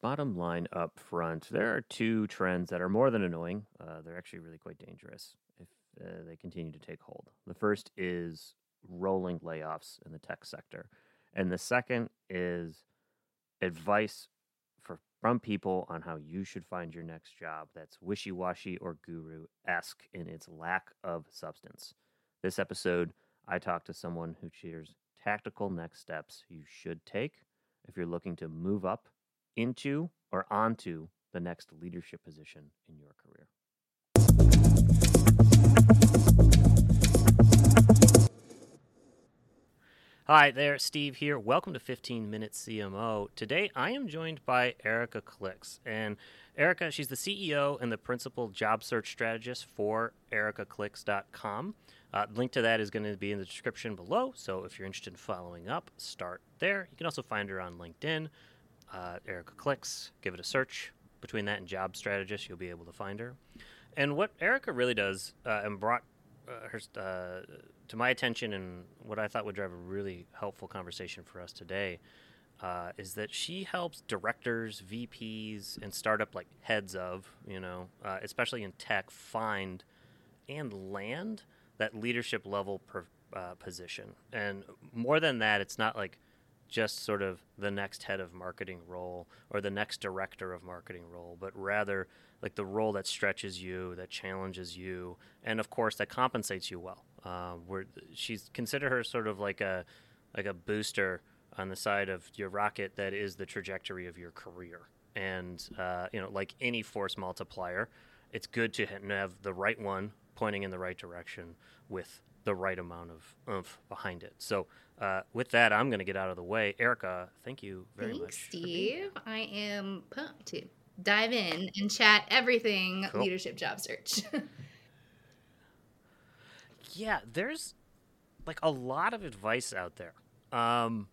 bottom line up front, there are two trends that are more than annoying. Uh, they're actually really quite dangerous if uh, they continue to take hold. The first is rolling layoffs in the tech sector, and the second is advice for from people on how you should find your next job that's wishy-washy or guru-esque in its lack of substance. This episode, I talk to someone who shares tactical next steps you should take if you're looking to move up into or onto the next leadership position in your career. Hi there, Steve here. Welcome to 15 Minute CMO. Today I am joined by Erika Klics. And Erika, she's the CEO and the principal job search strategist for erikaklics.com. Uh, link to that is going to be in the description below. So if you're interested in following up, start there. You can also find her on LinkedIn, uh, Erika Klics. Give it a search. Between that and Job Strategist, you'll be able to find her. And what Erika really does uh, and brought uh, her uh, to my attention and what I thought would drive a really helpful conversation for us today uh, is that she helps directors, VPs, and startup like heads of, you know, uh, especially in tech, find and land that leadership level per, position. And more than that, it's not like just sort of the next head of marketing role or the next director of marketing role, but rather like the role that stretches you, that challenges you, and of course that compensates you well. Uh, where she's consider her sort of like a like a booster on the side of your rocket that is the trajectory of your career. And uh, you know, like any force multiplier, it's good to have the right one pointing in the right direction with the right amount of oomph behind it. So, uh, with that, I'm going to get out of the way. Erika, thank you very Thanks, much. Steve. I am pumped to dive in and chat everything Cool. leadership job search. Yeah, there's like a lot of advice out there. Um,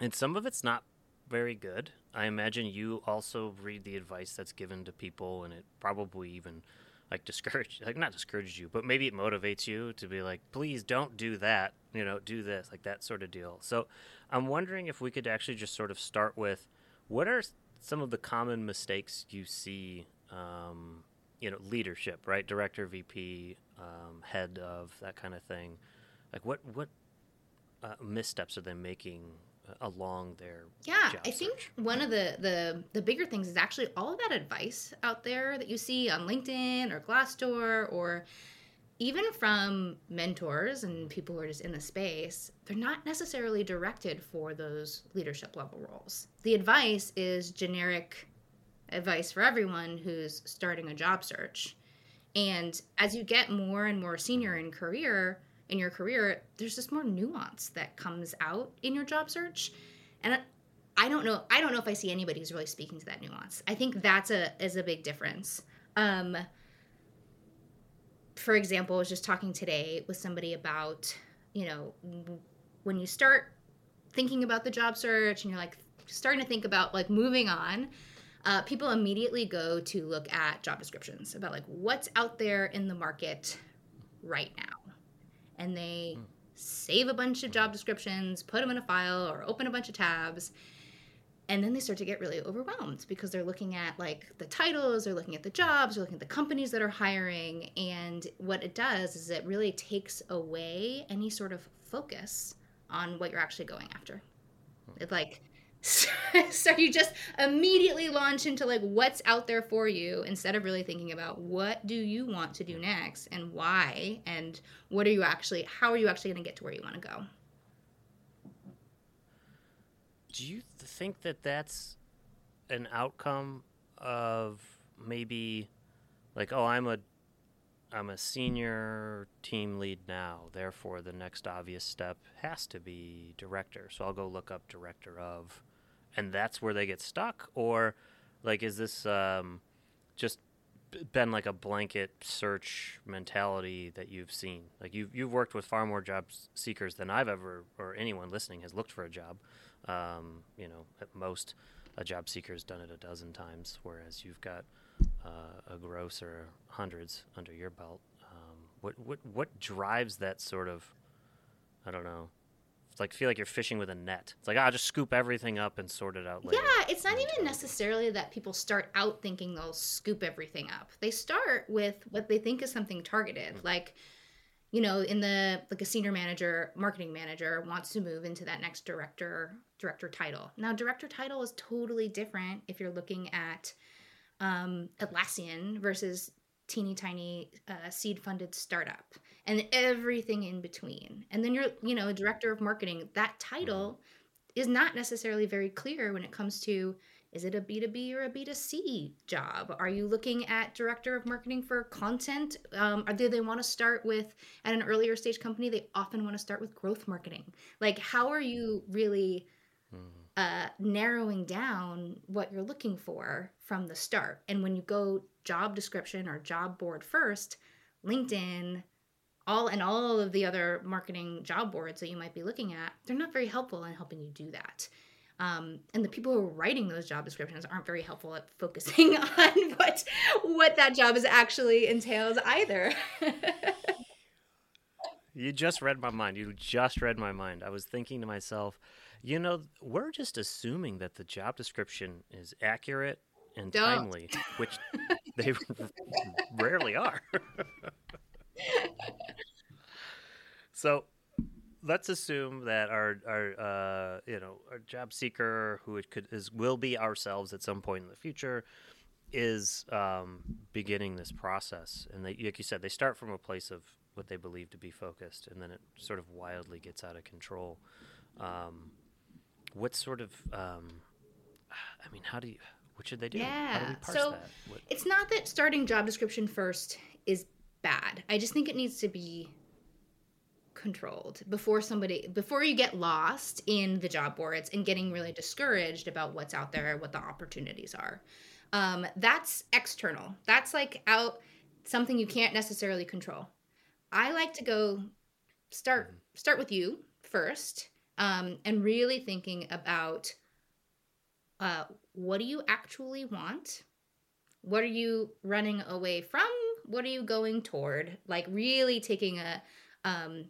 and some of it's not very good. I imagine you also read the advice that's given to people, and it probably even like discourage, like not discourages you, but maybe it motivates you to be like, please don't do that. You know, do this, like that sort of deal. So, I'm wondering if we could actually just sort of start with what are some of the common mistakes you see um, you know leadership right director vp um, head of that kind of thing like what what uh, missteps are they making along their yeah, I think search? one of the, the the bigger things is actually all of that advice out there that you see on LinkedIn or Glassdoor or even from mentors and people who are just in the space, they're not necessarily directed for those leadership level roles. The advice is generic advice for everyone who's starting a job search. And as you get more and more senior in career in your career, there's just more nuance that comes out in your job search. And I- don't know I don't know if I see anybody who's really speaking to that nuance. I think that's a is a big difference. Um for example, I was just talking today with somebody about, you know, when you start thinking about the job search and you're like starting to think about like moving on, uh, people immediately go to look at job descriptions about like what's out there in the market right now. And they save a bunch of job descriptions, put them in a file, or open a bunch of tabs. And then they start to get really overwhelmed because they're looking at like the titles, they're looking at the jobs, they're looking at the companies that are hiring. And what it does is it really takes away any sort of focus on what you're actually going after. It's like, so you just immediately launch into like what's out there for you instead of really thinking about what do you want to do next and why and what are you actually how are you actually going to get to where you want to go? Do you think that that's an outcome of maybe like oh i'm a i'm a senior team lead now therefore the next obvious step has to be director so i'll go look up director of and that's where they get stuck? Or like is this um, just been like a blanket search mentality that you've seen? Like you've, you've worked with far more job seekers than i've ever or anyone listening has looked for a job. Um, you know at most a job seeker's done it a dozen times whereas you've got uh, a gross or hundreds under your belt. Um, what, what what drives that sort of i don't know It's like feel like you're fishing with a net. It's like, I'll ah, just scoop everything up and sort it out later. Yeah, it's not even necessarily that people start out thinking they'll scoop everything up. They start with what they think is something targeted. Mm-hmm. Like, you know, in the like a senior manager, marketing manager wants to move into that next director director title. Now, director title is totally different if you're looking at um, Atlassian versus teeny tiny uh, seed funded startup and everything in between. And then you're, you know, a director of marketing. That title is not necessarily very clear when it comes to is it a B2B or a B2C job? Are you looking at director of marketing for content? Um, or do they want to start with, at an earlier stage company, they often want to start with growth marketing? Like, how are you really mm-hmm. uh, narrowing down what you're looking for from the start? And when you go job description or job board first, LinkedIn, all and all of the other marketing job boards that you might be looking at, they're not very helpful in helping you do that. Um, and the people who are writing those job descriptions aren't very helpful at focusing on what what that job is actually entails either. you just read my mind. You just read my mind. I was thinking to myself, you know, we're just assuming that the job description is accurate and Don't. timely, which they rarely are. So let's assume that our our uh, you know our job seeker who it could is will be ourselves at some point in the future is um, beginning this process, and they, like you said, they start from a place of what they believe to be focused, and then it sort of wildly gets out of control. Um, what sort of um, I mean, how do you? What should they do? Yeah. Do so it's not that starting job description first is bad. I just think it needs to be controlled before somebody before you get lost in the job boards and getting really discouraged about what's out there, what the opportunities are. Um, that's external. That's like out something you can't necessarily control. I like to go start start with you first um, and really thinking about uh, what do you actually want? What are you running away from? What are you going toward? Like really taking a um,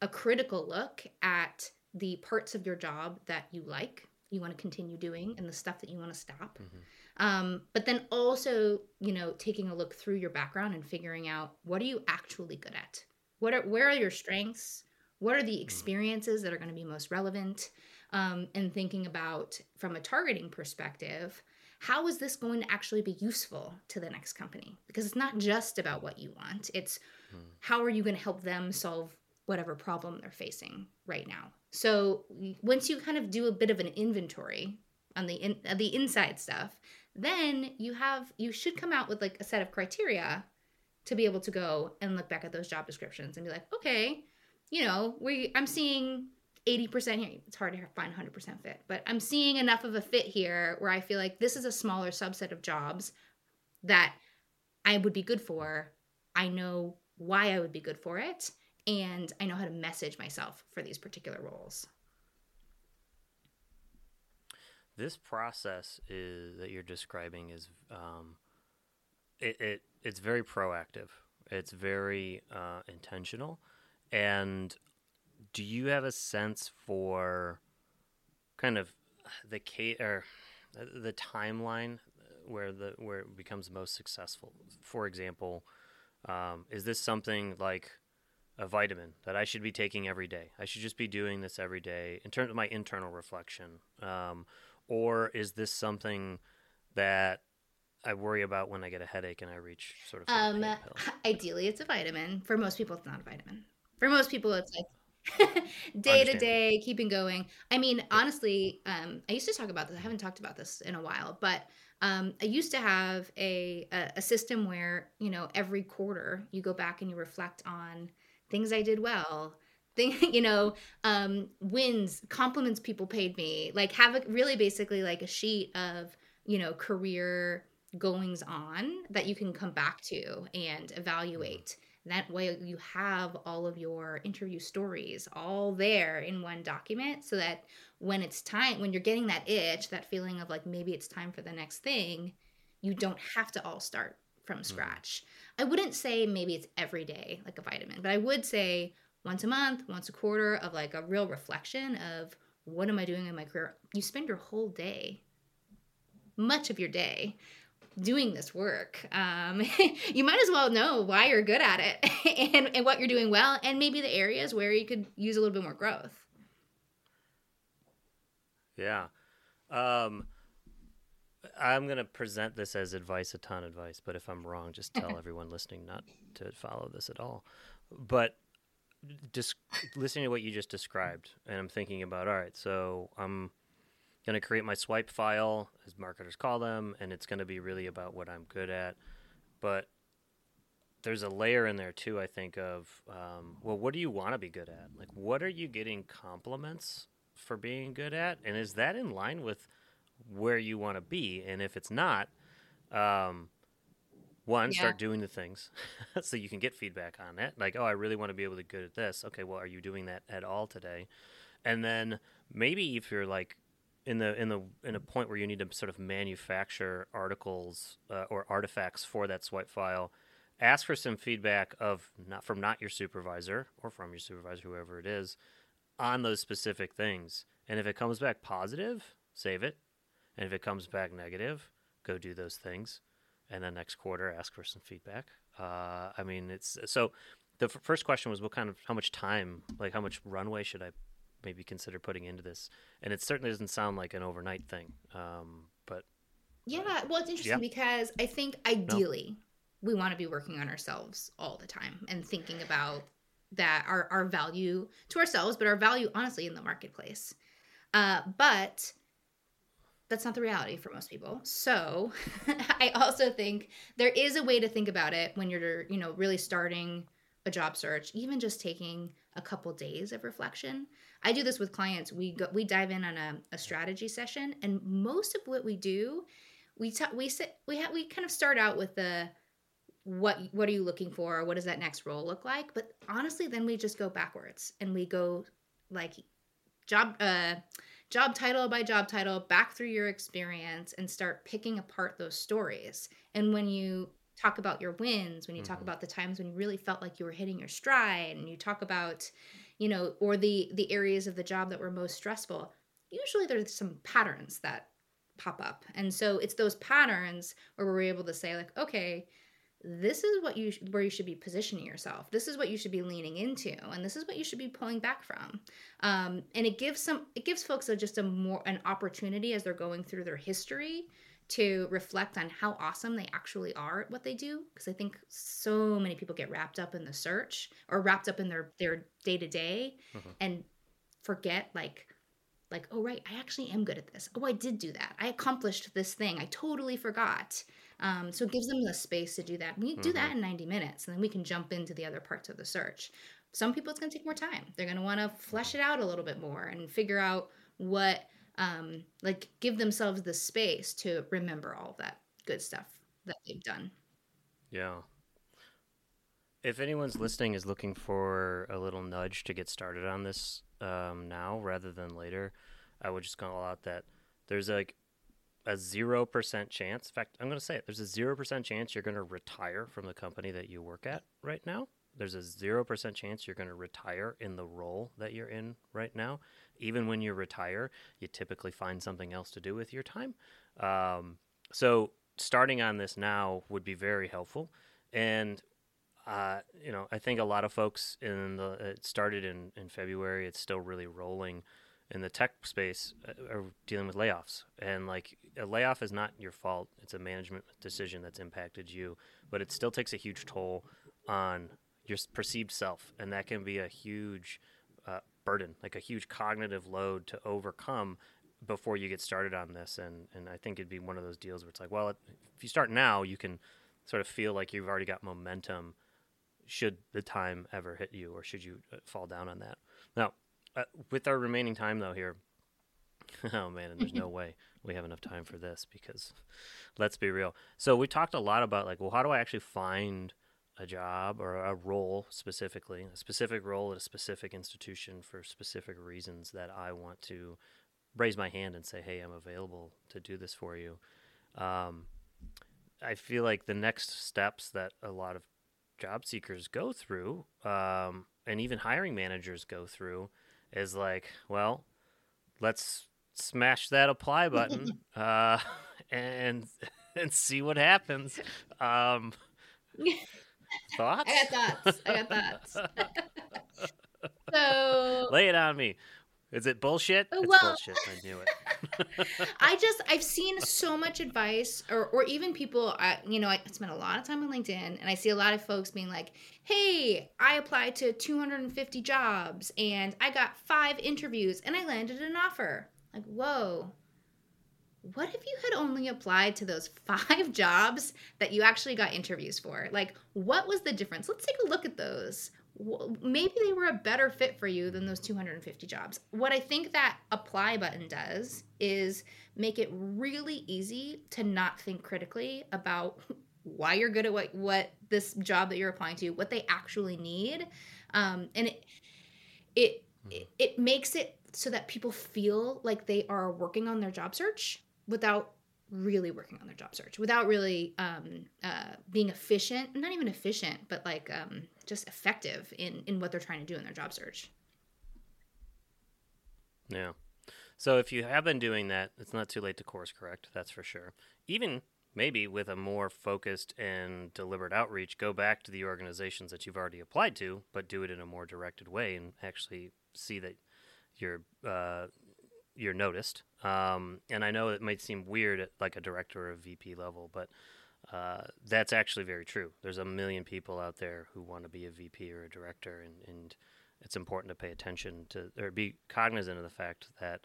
a critical look at the parts of your job that you like, you want to continue doing, and the stuff that you want to stop. Mm-hmm. Um, but then also, you know, taking a look through your background and figuring out what are you actually good at? What are where are your strengths? What are the mm-hmm. experiences that are going to be most relevant? um, and thinking about from a targeting perspective how is this going to actually be useful to the next company because it's not just about what you want it's. How are you going to help them solve whatever problem they're facing right now so once you kind of do a bit of an inventory on the in, the inside stuff then you have you should come out with like a set of criteria to be able to go and look back at those job descriptions and be like okay you know we i'm seeing 80% here. It's hard to find 100% fit, but I'm seeing enough of a fit here where I feel like this is a smaller subset of jobs that I would be good for. I know why I would be good for it, and I know how to message myself for these particular roles. This process is that you're describing is um, it, it it's very proactive. It's very uh, intentional, and do you have a sense for kind of the or the timeline where the where it becomes most successful? For example, um, is this something like a vitamin that I should be taking every day? I should just be doing this every day in terms of my internal reflection, um, or is this something that I worry about when I get a headache and I reach sort of. Um, ideally, it's a vitamin. For most people, it's not a vitamin. For most people, it's like day to day, keeping going. I mean, honestly, um, I used to talk about this. I haven't talked about this in a while, but um, I used to have a, a, a system where you know every quarter you go back and you reflect on things I did well, thing you know um, wins, compliments people paid me. Like have a really basically like a sheet of you know career goings on that you can come back to and evaluate that way you have all of your interview stories all there in one document so that when it's time, when you're getting that itch, that feeling of like maybe it's time for the next thing, you don't have to all start from mm. scratch. Mm. I wouldn't say maybe it's every day like a vitamin, but I would say once a month, once a quarter of like a real reflection of what am I doing in my career? You spend your whole day, much of your day, doing this work. Um, you might as well know why you're good at it and, and what you're doing well, and maybe the areas where you could use a little bit more growth. Yeah. Um, I'm going to present this as advice, a ton of advice, but if I'm wrong, just tell everyone listening not to follow this at all. But just listening to what you just described, and I'm thinking about, all right, so I'm going to create my swipe file, as marketers call them, and it's going to be really about what I'm good at. But there's a layer in there too, I think, of, um, well, what do you want to be good at? Like, what are you getting compliments for being good at? And is that in line with where you want to be? And if it's not, um, one, Yeah. start doing the things so you can get feedback on it. Like, oh, I really want to be able to be good at this. Okay, well, are you doing that at all today? And then maybe if you're like in the in the in a point where you need to sort of manufacture articles uh, or artifacts for that swipe file, ask for some feedback of not from not your supervisor or from your supervisor, whoever it is, on those specific things. And if it comes back positive, save it. And if it comes back negative, go do those things. And then next quarter, ask for some feedback. Uh, I mean, it's so. The f- first question was, what kind of how much time, like how much runway should I maybe consider putting into this? And it certainly doesn't sound like an overnight thing. Um, but Yeah, well, it's interesting Yeah. because I think ideally we want to be working on ourselves all the time and thinking about that our, our value to ourselves, but our value honestly in the marketplace. Uh, but that's not the reality for most people. So I also think there is a way to think about it when you're, you know, really starting a job search, even just taking a couple days of reflection. I do this with clients. We go, we dive in on a, a strategy session, and most of what we do, we ta- we sit we ha- we kind of start out with the what what are you looking for? or What does that next role look like? But honestly, then we just go backwards and we go like job uh job title by job title back through your experience and start picking apart those stories. And when you talk about your wins, when you talk Mhm. about the times when you really felt like you were hitting your stride and you talk about, you know, or the the areas of the job that were most stressful, usually there's some patterns that pop up. And so it's those patterns where we're able to say like, okay, this is what you where you should be positioning yourself. This is what you should be leaning into, and this is what you should be pulling back from. Um, and it gives some it gives folks a, just a more an opportunity as they're going through their history to reflect on how awesome they actually are at what they do. Because I think so many people get wrapped up in the search or wrapped up in their their day to day and forget like like oh right i actually am good at this. Oh i did do that. I accomplished this thing. I totally forgot. Um, so it gives them the space to do that. We do that mm-hmm. in 90 minutes and then we can jump into the other parts of the search. Some people it's going to take more time. They're going to want to flesh mm-hmm. it out a little bit more and figure out what um, like give themselves the space to remember all that good stuff that they've done Yeah. If anyone's listening is looking for a little nudge to get started on this um, now rather than later, I would just call out that there's like a 0% chance. In fact, I'm going to say it. There's a 0% chance you're going to retire from the company that you work at right now. There's a 0% chance you're going to retire in the role that you're in right now. Even when you retire, you typically find something else to do with your time. Um, so starting on this now would be very helpful. And uh, you know, I think a lot of folks in the it started in in February. It's still really rolling in the tech space uh, are dealing with layoffs, and like a layoff is not your fault. It's a management decision that's impacted you, but it still takes a huge toll on your perceived self, and that can be a huge burden, like a huge cognitive load to overcome before you get started on this. And and I think it'd be one of those deals where it's like, well, it, if you start now, you can sort of feel like you've already got momentum should the time ever hit you or should you uh, fall down on that now uh, with our remaining time though here oh man and there's no way we have enough time for this because let's be real so we talked a lot about like well how do i actually find a job or a role specifically a specific role at a specific institution for specific reasons that i want to raise my hand and say hey i'm available to do this for you um, i feel like the next steps that a lot of job seekers go through um, and even hiring managers go through is like, well, let's smash that apply button uh, and and see what happens. Um, thoughts? I got thoughts. I got thoughts. so lay it on me. Is it bullshit? Oh, It's bullshit. I knew it. I just I've seen so much advice, or or even people. I, you know, I spend a lot of time on LinkedIn, and I see a lot of folks being like, "Hey, I applied to 250 jobs, and I got five interviews, and I landed an offer." Like, whoa. What if you had only applied to those five jobs that you actually got interviews for? Like, what was the difference? Let's take a look at those. Maybe they were a better fit for you than those 250 jobs. What I think that apply button does is make it really easy to not think critically about why you're good at what, what this job that you're applying to, what they actually need. Um, and it, it, it, it makes it so that people feel like they are working on their job search without really working on their job search without really um, uh, being efficient not even efficient but like um, just effective in in what they're trying to do in their job search Yeah. So if you have been doing that, it's not too late to course correct. That's for sure. Even maybe with a more focused and deliberate outreach, go back to the organizations that you've already applied to, but do it in a more directed way and actually see that you're uh, you're noticed. Um, and I know it might seem weird at like a director or a VP level, but uh, that's actually very true. There's a million people out there who want to be a VP or a director, and, and it's important to pay attention to or be cognizant of the fact that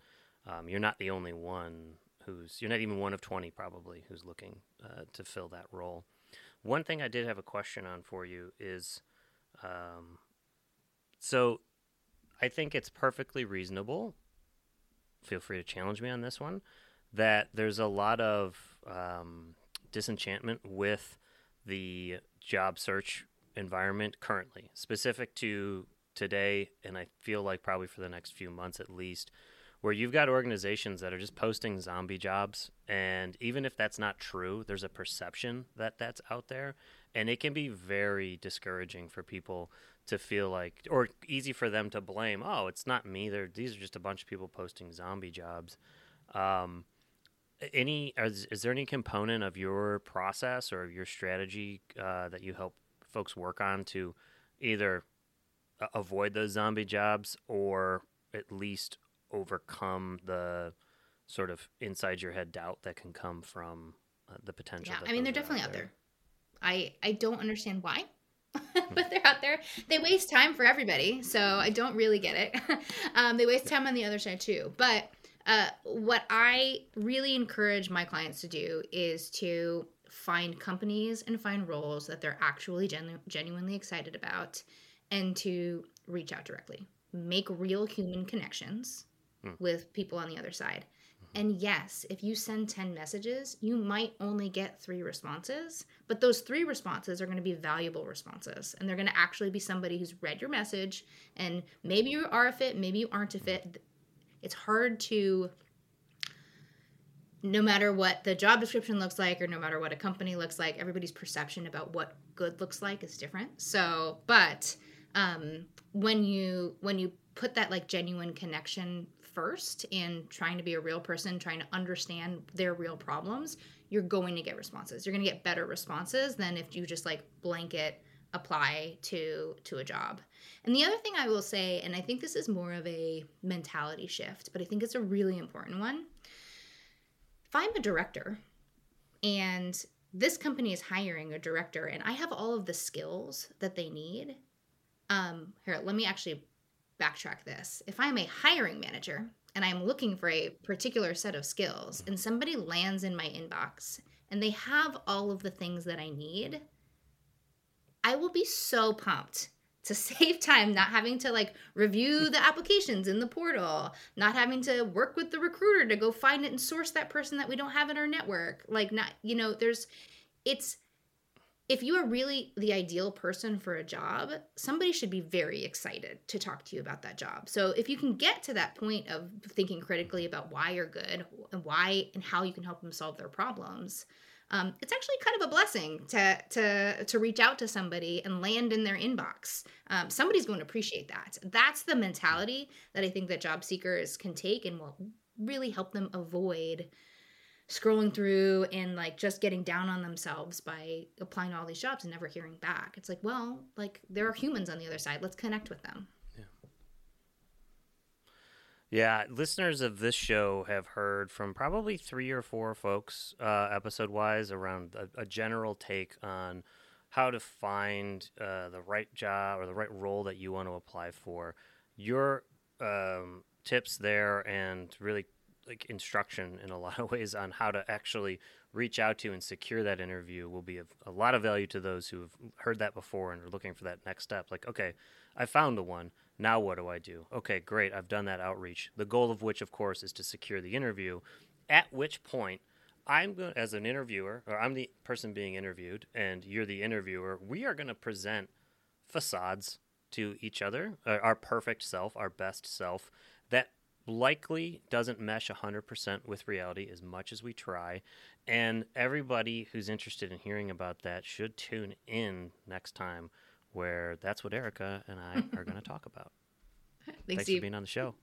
um, you're not the only one who's you're not even one of 20 probably who's looking uh, to fill that role. One thing I did have a question on for you is um, so I think it's perfectly reasonable. Feel free to challenge me on this one. That there's a lot of um, disenchantment with the job search environment currently, specific to today, and I feel like probably for the next few months at least, where you've got organizations that are just posting zombie jobs. And even if that's not true, there's a perception that that's out there. And it can be very discouraging for people to feel like, or easy for them to blame, oh, it's not me. They're, these are just a bunch of people posting zombie jobs. Um, any is, is there any component of your process or your strategy uh, that you help folks work on to either uh, avoid those zombie jobs or at least overcome the sort of inside your head doubt that can come from uh, the potential yeah i mean they're those are definitely out there i i don't understand why but they're out there. They waste time for everybody so i don't really get it. Um, they waste time on the other side too. But uh, what i really encourage my clients to do is to find companies and find roles that they're actually genu- genuinely excited about and to reach out directly. Make real human connections Hmm. with people on the other side and yes, if you send 10 messages, you might only get three responses, but those three responses are going to be valuable responses. And they're going to actually be somebody who's read your message. And maybe you are a fit, maybe you aren't a fit. It's hard to, no matter what the job description looks like, or no matter what a company looks like, everybody's perception about what good looks like is different. So, but um, when you, when you, put that like genuine connection first and trying to be a real person, trying to understand their real problems, you're going to get responses. You're going to get better responses than if you just like blanket apply to to a job. And the other thing I will say and I think this is more of a mentality shift, but I think it's a really important one. If I'm a director and this company is hiring a director and I have all of the skills that they need, um here, let me actually backtrack this. If I'm a hiring manager and I'm looking for a particular set of skills and somebody lands in my inbox and they have all of the things that I need, I will be so pumped to save time not having to like review the applications in the portal, not having to work with the recruiter to go find it and source that person that we don't have in our network. Like not, you know, there's it's if you are really the ideal person for a job, somebody should be very excited to talk to you about that job. So if you can get to that point of thinking critically about why you're good and why and how you can help them solve their problems, um, it's actually kind of a blessing to to to reach out to somebody and land in their inbox. Um, somebody's going to appreciate that. That's the mentality that I think that job seekers can take and will really help them avoid scrolling through and like just getting down on themselves by applying to all these jobs and never hearing back. It's like, well, like there are humans on the other side. Let's connect with them. Yeah, listeners of this show have heard from probably three or four folks, uh, episode wise, around a, a, general take on how to find uh, the right job or the right role that you want to apply for. Your um, tips there and really like instruction in a lot of ways on how to actually reach out to and secure that interview will be of a lot of value to those who have heard that before and are looking for that next step. Like, okay, I found the one now what do I do? Okay, great. I've done that outreach. The goal of which, of course, is to secure the interview. At which point, I'm going as an interviewer, or I'm the person being interviewed, and you're the interviewer. We are going to present facades to each other, uh, our perfect self, our best self, that likely doesn't mesh 100% with reality as much as we try. And everybody who's interested in hearing about that should tune in next time where that's what Erika and I are going to talk about. Thanks, Thanks for being on the show.